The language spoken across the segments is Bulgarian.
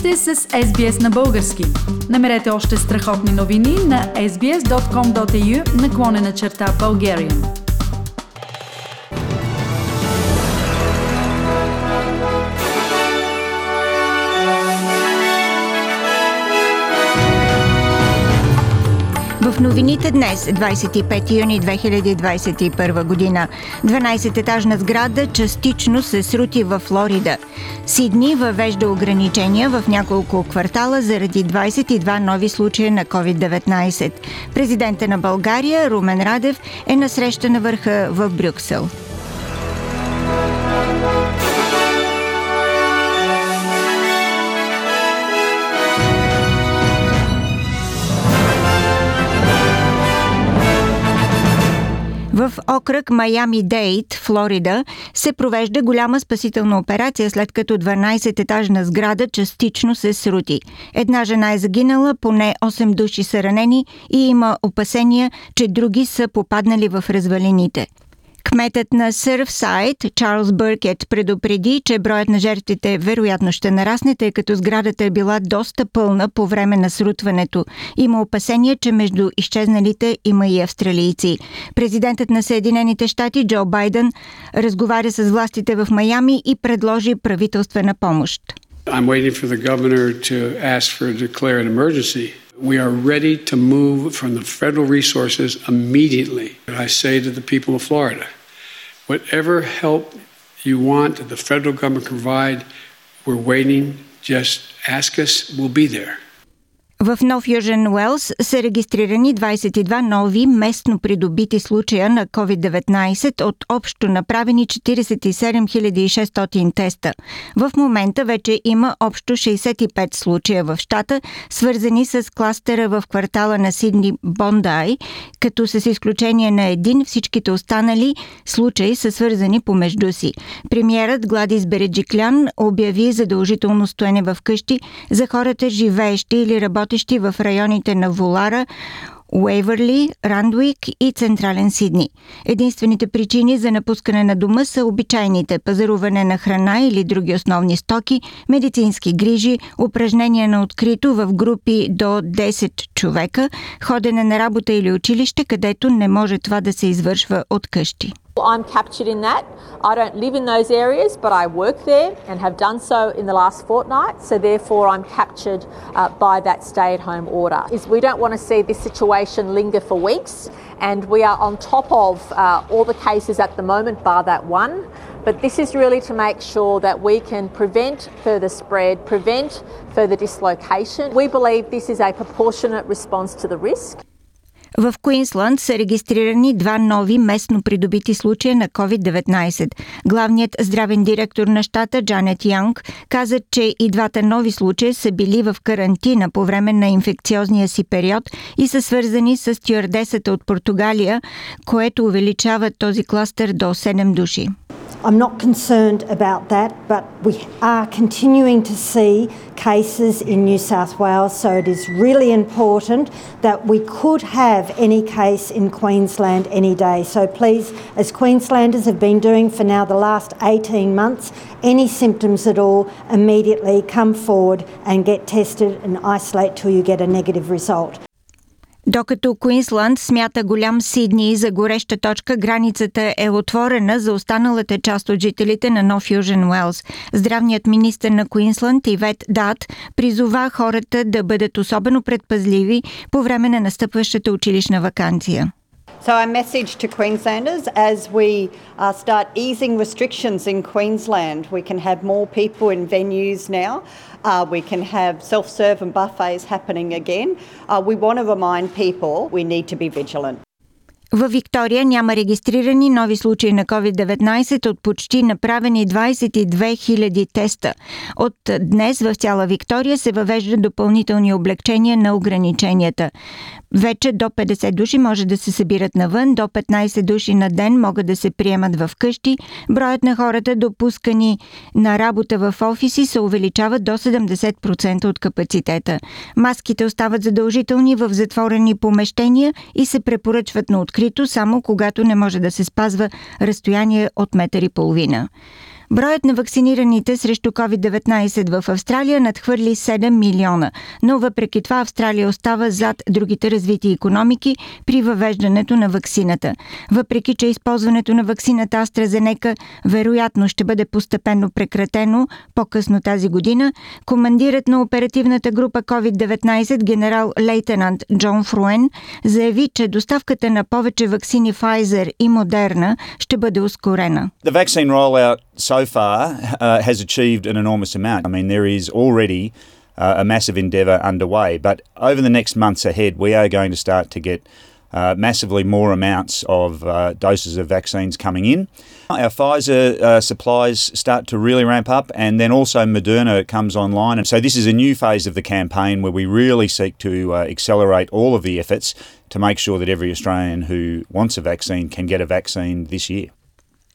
сте с SBS на български. Намерете още страхотни новини на sbs.com.au наклонена черта Bulgarian. В новините днес, 25 юни 2021 година, 12-етажна сграда частично се срути в Флорида. Сидни въвежда ограничения в няколко квартала заради 22 нови случая на COVID-19. Президента на България Румен Радев е на среща на върха в Брюксел. В окръг Майами Дейт, Флорида, се провежда голяма спасителна операция, след като 12-етажна сграда частично се срути. Една жена е загинала, поне 8 души са ранени и има опасения, че други са попаднали в развалините. Кметът на Сърфсайд, Чарлз Бъркет, предупреди, че броят на жертвите вероятно ще нарасне, тъй като сградата е била доста пълна по време на срутването. Има опасение, че между изчезналите има и австралийци. Президентът на Съединените щати Джо Байден разговаря с властите в Майами и предложи правителствена помощ. I'm waiting for the governor to ask for declare an emergency. We are ready to move from the federal resources immediately. And I say to the people of Florida, whatever help you want that the federal government provide, we're waiting. Just ask us, we'll be there. В Нов Южен Уелс са регистрирани 22 нови местно придобити случая на COVID-19 от общо направени 47 600 теста. В момента вече има общо 65 случая в щата, свързани с кластера в квартала на Сидни Бондай, като с изключение на един всичките останали случаи са свързани помежду си. Премьерът Гладис Береджиклян обяви задължително стоене в къщи за хората живеещи или работещи работещи в районите на Волара, Уейвърли, Рандуик и Централен Сидни. Единствените причини за напускане на дома са обичайните пазаруване на храна или други основни стоки, медицински грижи, упражнения на открито в групи до 10 човека, ходене на работа или училище, където не може това да се извършва от къщи. I'm captured in that. I don't live in those areas, but I work there and have done so in the last fortnight. So therefore, I'm captured uh, by that stay-at-home order. Is we don't want to see this situation linger for weeks, and we are on top of uh, all the cases at the moment, bar that one. But this is really to make sure that we can prevent further spread, prevent further dislocation. We believe this is a proportionate response to the risk. В Куинсланд са регистрирани два нови местно придобити случая на COVID-19. Главният здравен директор на щата Джанет Янг каза, че и двата нови случая са били в карантина по време на инфекциозния си период и са свързани с стюардесата от Португалия, което увеличава този кластър до 7 души. I'm not concerned about that, but we are continuing to see cases in New South Wales, so it is really important that we could have any case in Queensland any day. So please, as Queenslanders have been doing for now the last 18 months, any symptoms at all, immediately come forward and get tested and isolate till you get a negative result. Докато Куинсланд смята голям Сидни за гореща точка, границата е отворена за останалата част от жителите на Нов Южен Уелс. Здравният министр на Куинсланд Ивет Дат призова хората да бъдат особено предпазливи по време на настъпващата училищна вакансия. So, our message to Queenslanders as we uh, start easing restrictions in Queensland, we can have more people in venues now. Uh, we can have self serve and buffets happening again. Uh, we want to remind people we need to be vigilant. В Виктория няма регистрирани нови случаи на COVID-19 от почти направени 22 000 теста. От днес в цяла Виктория се въвеждат допълнителни облегчения на ограниченията. Вече до 50 души може да се събират навън, до 15 души на ден могат да се приемат в къщи. Броят на хората, допускани на работа в офиси, се увеличава до 70% от капацитета. Маските остават задължителни в затворени помещения и се препоръчват на открито само когато не може да се спазва разстояние от метър и половина. Броят на вакцинираните срещу COVID-19 в Австралия надхвърли 7 милиона, но въпреки това Австралия остава зад другите развити економики при въвеждането на вакцината. Въпреки, че използването на вакцината AstraZeneca вероятно ще бъде постепенно прекратено по-късно тази година, командирът на оперативната група COVID-19 генерал лейтенант Джон Фруен заяви, че доставката на повече вакцини Pfizer и Moderna ще бъде ускорена. The vaccine rollout so far uh, has achieved an enormous amount. I mean, there is already uh, a massive endeavour underway, but over the next months ahead, we are going to start to get uh, massively more amounts of uh, doses of vaccines coming in. Our Pfizer uh, supplies start to really ramp up, and then also Moderna comes online. And so, this is a new phase of the campaign where we really seek to uh, accelerate all of the efforts to make sure that every Australian who wants a vaccine can get a vaccine this year.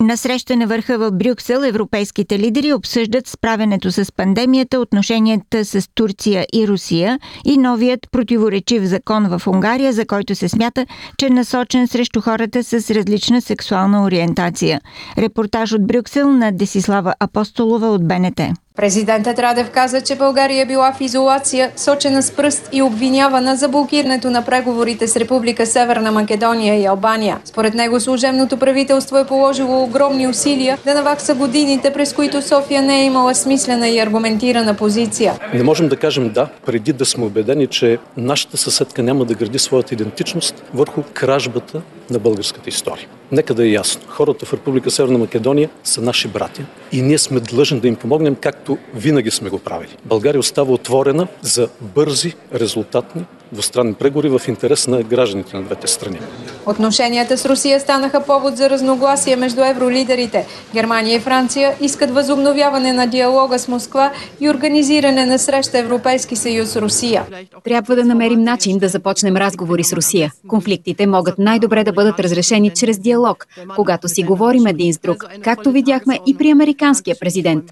На среща на върха в Брюксел европейските лидери обсъждат справянето с пандемията, отношенията с Турция и Русия и новият противоречив закон в Унгария, за който се смята, че е насочен срещу хората с различна сексуална ориентация. Репортаж от Брюксел на Десислава Апостолова от БНТ. Президентът Радев каза, че България е била в изолация, сочена с пръст и обвинявана за блокирането на преговорите с Република Северна Македония и Албания. Според него служебното правителство е положило огромни усилия да навакса годините, през които София не е имала смислена и аргументирана позиция. Не можем да кажем да, преди да сме убедени, че нашата съседка няма да гради своята идентичност върху кражбата на българската история. Нека да е ясно. Хората в Република Северна Македония са наши братя и ние сме длъжни да им помогнем, както винаги сме го правили. България остава отворена за бързи, резултатни двустранни преговори в интерес на гражданите на двете страни. Отношенията с Русия станаха повод за разногласие между евролидерите. Германия и Франция искат възобновяване на диалога с Москва и организиране на среща Европейски съюз Русия. Трябва да намерим начин да започнем разговори с Русия. Конфликтите могат най-добре да бъдат разрешени чрез диалог, когато си говорим един с друг, както видяхме и при американския президент.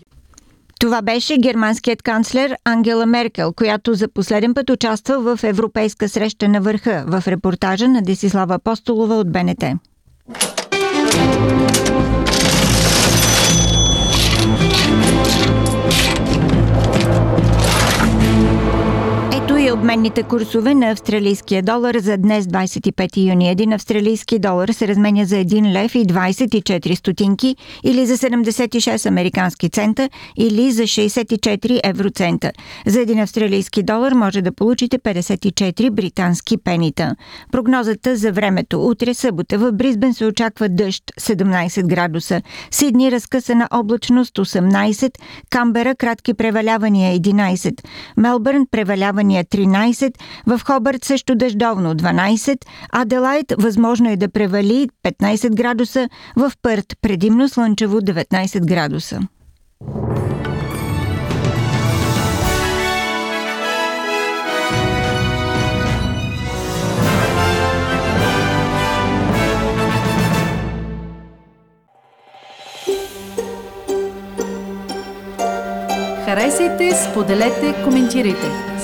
Това беше германският канцлер Ангела Меркел, която за последен път участва в Европейска среща на върха в репортажа на Десислава Апостолова от БНТ. Обменните курсове на австралийския долар за днес 25 юни. Един австралийски долар се разменя за 1 лев и 24 стотинки или за 76 американски цента или за 64 евроцента. За един австралийски долар може да получите 54 британски пенита. Прогнозата за времето. Утре събота в Бризбен се очаква дъжд 17 градуса. Сидни разкъсана облачност 18, Камбера кратки превалявания 11, Мелбърн превалявания 13, 13, в Хобърт също дъждовно 12, Аделайт възможно е да превали 15 градуса, в Пърт предимно слънчево 19 градуса. Харесайте, споделете, коментирайте.